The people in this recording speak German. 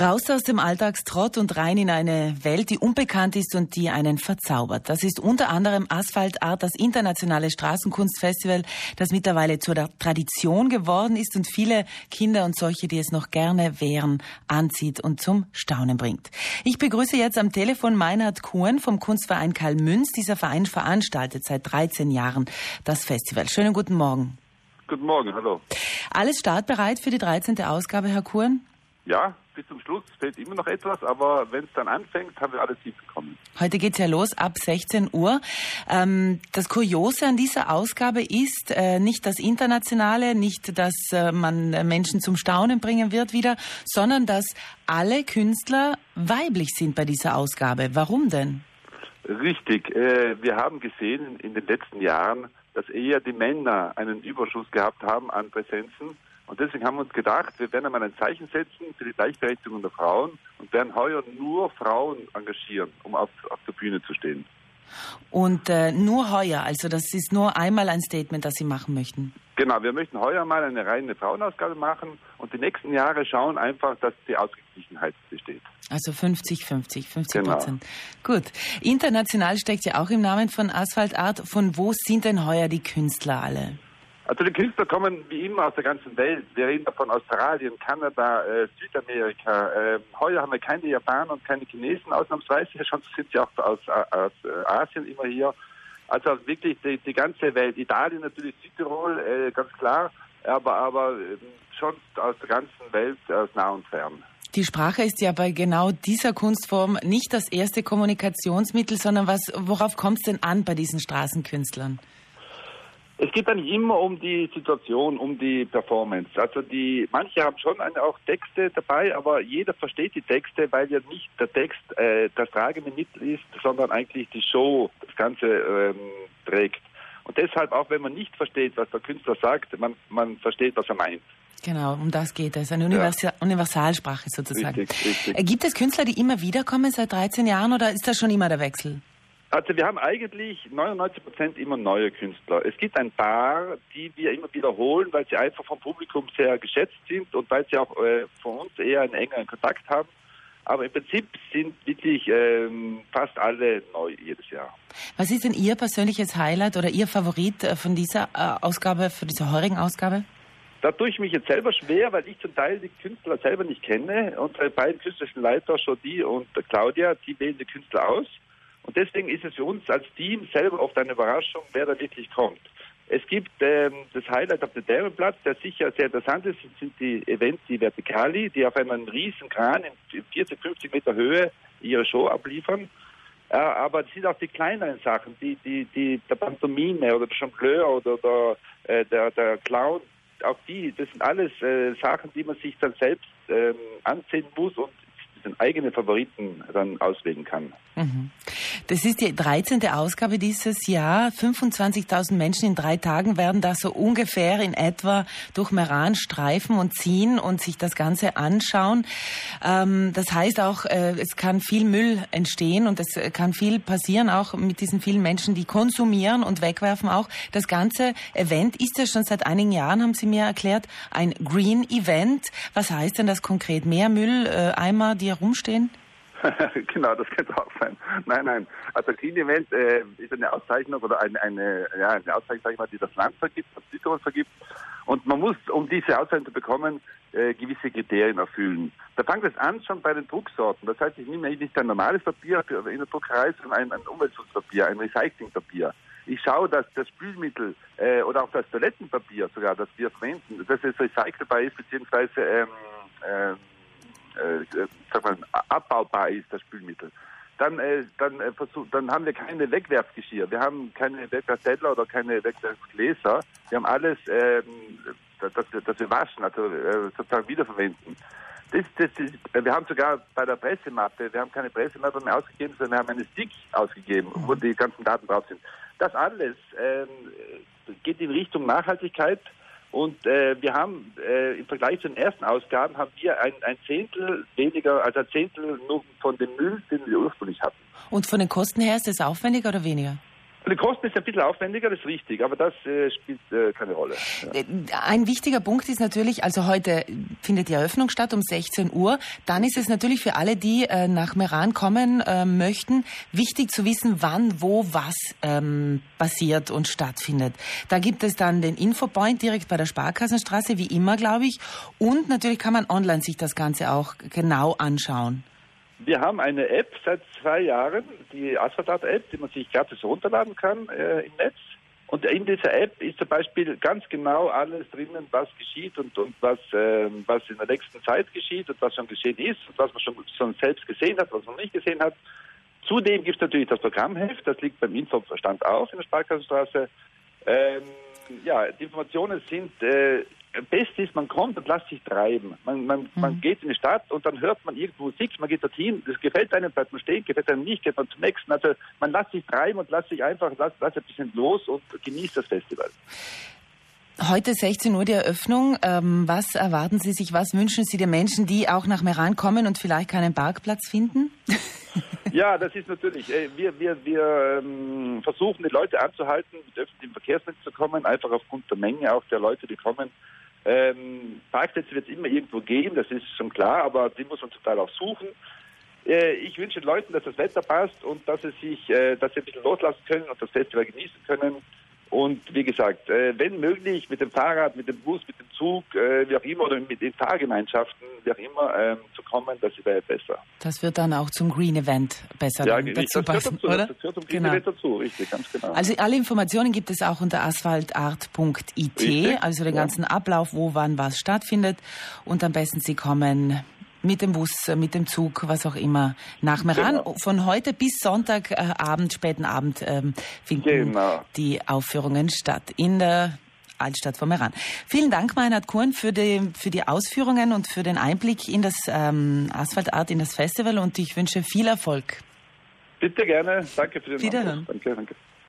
Raus aus dem Alltagstrott und rein in eine Welt, die unbekannt ist und die einen verzaubert. Das ist unter anderem Asphalt Art, das internationale Straßenkunstfestival, das mittlerweile zur Tradition geworden ist und viele Kinder und solche, die es noch gerne wären, anzieht und zum Staunen bringt. Ich begrüße jetzt am Telefon Meinhard Kuhn vom Kunstverein Karl Münz. Dieser Verein veranstaltet seit 13 Jahren das Festival. Schönen guten Morgen. Guten Morgen, hallo. Alles startbereit für die 13. Ausgabe, Herr Kuhn? Ja, bis zum Schluss fehlt immer noch etwas, aber wenn es dann anfängt, haben wir alles hinbekommen. Heute geht's ja los ab 16 Uhr. Ähm, das Kuriose an dieser Ausgabe ist äh, nicht das Internationale, nicht, dass äh, man Menschen zum Staunen bringen wird wieder, sondern dass alle Künstler weiblich sind bei dieser Ausgabe. Warum denn? Richtig. Äh, wir haben gesehen in den letzten Jahren, dass eher die Männer einen Überschuss gehabt haben an Präsenzen und deswegen haben wir uns gedacht, wir werden einmal ein Zeichen setzen für die Gleichberechtigung der Frauen und werden heuer nur Frauen engagieren, um auf, auf der Bühne zu stehen. Und äh, nur heuer, also das ist nur einmal ein Statement, das Sie machen möchten. Genau, wir möchten heuer mal eine reine Frauenausgabe machen und die nächsten Jahre schauen einfach, dass die Ausgeglichenheit besteht. Also 50, 50, 50 Prozent. Genau. Gut. International steckt ja auch im Namen von Asphalt Art. Von wo sind denn heuer die Künstler alle? Also die Künstler kommen wie immer aus der ganzen Welt. Wir reden von Australien, Kanada, äh, Südamerika. Äh, heuer haben wir keine Japaner und keine Chinesen ausnahmsweise, sonst sind sie auch aus, aus äh, Asien immer hier. Also wirklich die, die, ganze Welt. Italien natürlich, Südtirol, äh, ganz klar, aber, aber ähm, schon aus der ganzen Welt, aus nah und fern. Die Sprache ist ja bei genau dieser Kunstform nicht das erste Kommunikationsmittel, sondern was, worauf kommt es denn an bei diesen Straßenkünstlern? Es geht eigentlich immer um die Situation, um die Performance. Also die, manche haben schon auch Texte dabei, aber jeder versteht die Texte, weil ja nicht der Text äh, das tragende Mittel ist, sondern eigentlich die Show das Ganze ähm, trägt. Und deshalb, auch wenn man nicht versteht, was der Künstler sagt, man, man versteht, was er meint. Genau, um das geht es. Eine Universal ja. Universalsprache sozusagen. Richtig, richtig. Äh, gibt es Künstler, die immer wieder kommen seit 13 Jahren oder ist das schon immer der Wechsel? Also wir haben eigentlich 99 Prozent immer neue Künstler. Es gibt ein paar, die wir immer wiederholen, weil sie einfach vom Publikum sehr geschätzt sind und weil sie auch äh, von uns eher einen engeren Kontakt haben. Aber im Prinzip sind wirklich ähm, fast alle neu jedes Jahr. Was ist denn Ihr persönliches Highlight oder Ihr Favorit äh, von dieser äh, Ausgabe, von dieser heurigen Ausgabe? Da tue ich mich jetzt selber schwer, weil ich zum Teil die Künstler selber nicht kenne. Unsere beiden künstlerischen Leiter, Jody und Claudia, die wählen die Künstler aus. Und deswegen ist es für uns als Team selber oft eine Überraschung, wer da wirklich kommt. Es gibt ähm, das Highlight auf dem Därenplatz, der sicher sehr interessant ist, sind die Events, die Vertikali, die auf einem riesen Kran in 40, 50 Meter Höhe ihre Show abliefern. Äh, aber es sind auch die kleineren Sachen, die, die, die, der Pantomime oder der Jongleur oder der, äh, der, der Clown, auch die, das sind alles äh, Sachen, die man sich dann selbst ähm, ansehen muss und seine eigene Favoriten dann auswählen kann. Mhm. Das ist die 13. Ausgabe dieses Jahr. 25.000 Menschen in drei Tagen werden da so ungefähr in etwa durch Meran streifen und ziehen und sich das Ganze anschauen. Ähm, das heißt auch, äh, es kann viel Müll entstehen und es kann viel passieren, auch mit diesen vielen Menschen, die konsumieren und wegwerfen auch. Das ganze Event ist ja schon seit einigen Jahren, haben Sie mir erklärt, ein Green Event. Was heißt denn das konkret? Mehr Mülleimer, die herumstehen? genau, das könnte auch sein. Nein, nein. Also Green Event äh, ist eine Auszeichnung oder eine, eine, ja, eine Auszeichnung, sag ich mal, die das Land vergibt, das Südtirol vergibt. Und man muss, um diese Auszeichnung zu bekommen, äh, gewisse Kriterien erfüllen. Da fängt es an schon bei den Drucksorten. Das heißt, ich nehme nicht ein normales Papier in der Druckerei, sondern ein, ein Umweltschutzpapier, ein Recyclingpapier. Ich schaue, dass das Spülmittel äh, oder auch das Toilettenpapier sogar, das wir verwenden, dass es recycelbar ist, beziehungsweise ähm, äh, mal, abbaubar ist, das Spülmittel. Dann, äh, dann, äh, dann haben wir keine Wegwerfgeschirr, wir haben keine Wegwerfteller oder keine Wegwerfgläser. Wir haben alles, ähm, das, das wir waschen, also äh, sozusagen wiederverwenden. Das, das ist, wir haben sogar bei der Pressemappe, wir haben keine Pressemappe mehr ausgegeben, sondern wir haben eine Stick ausgegeben, wo die ganzen Daten drauf sind. Das alles ähm, geht in Richtung Nachhaltigkeit und äh, wir haben äh, im Vergleich zu den ersten Ausgaben haben wir ein, ein Zehntel weniger, also ein Zehntel nur von dem Müll, den wir ursprünglich hatten. Und von den Kosten her ist es aufwendiger oder weniger? Den Kosten ist ein bisschen aufwendiger, das ist richtig, aber das äh, spielt äh, keine Rolle. Ja. Ein wichtiger Punkt ist natürlich, also heute findet die Eröffnung statt um 16 Uhr. Dann ist es natürlich für alle, die äh, nach Meran kommen äh, möchten, wichtig zu wissen, wann, wo, was ähm, passiert und stattfindet. Da gibt es dann den Infopoint direkt bei der Sparkassenstraße, wie immer, glaube ich. Und natürlich kann man online sich das Ganze auch genau anschauen. Wir haben eine App seit zwei Jahren, die Asphaltat-App, die man sich gratis runterladen kann äh, im Netz. Und in dieser App ist zum Beispiel ganz genau alles drinnen, was geschieht und, und was, äh, was in der nächsten Zeit geschieht und was schon geschehen ist und was man schon, schon selbst gesehen hat, was man nicht gesehen hat. Zudem gibt es natürlich das Programmheft, das liegt beim Infoverstand auf in der Sparkassenstraße. Ähm, ja, die Informationen sind äh, Beste ist, man kommt und lässt sich treiben. Man, man, mhm. man geht in die Stadt und dann hört man irgendwo Musik, man geht dorthin, das gefällt einem, bleibt man stehen, gefällt einem nicht, geht man zum nächsten. Also man lässt sich treiben und lässt sich einfach, lässt, lässt ein bisschen los und genießt das Festival. Heute 16 Uhr die Eröffnung. Ähm, was erwarten Sie sich, was wünschen Sie den Menschen, die auch nach Meran kommen und vielleicht keinen Parkplatz finden? Ja, das ist natürlich. Äh, wir, wir, wir ähm, versuchen, die Leute anzuhalten, mit öffentlichen Verkehrsmitteln zu kommen, einfach aufgrund der Menge auch der Leute, die kommen. Ähm, Parkplätze wird es immer irgendwo geben, das ist schon klar, aber die muss man zum Teil auch suchen. Äh, ich wünsche den Leuten, dass das Wetter passt und dass sie sich, äh, dass sie ein bisschen loslassen können und das Festival genießen können. Und wie gesagt, äh, wenn möglich, mit dem Fahrrad, mit dem Bus, mit dem Zug, äh, wie auch immer, oder mit den Fahrgemeinschaften, wie auch immer, ähm, zu kommen, das wäre besser. Das wird dann auch zum Green Event besser ja, dazu das passen, dazu, oder? Das gehört zum Green genau. Event dazu, richtig, ganz genau. Also alle Informationen gibt es auch unter asphaltart.it, also den ganzen ja. Ablauf, wo, wann, was stattfindet. Und am besten Sie kommen mit dem Bus, mit dem Zug, was auch immer, nach Meran. Genau. Von heute bis Sonntagabend, späten Abend ähm, finden genau. die Aufführungen statt in der Altstadt von Meran. Vielen Dank, Meinhard Kuhn, für die, für die Ausführungen und für den Einblick in das ähm, Asphaltart, in das Festival und ich wünsche viel Erfolg. Bitte gerne. Danke für den Wiederhören. Danke, danke.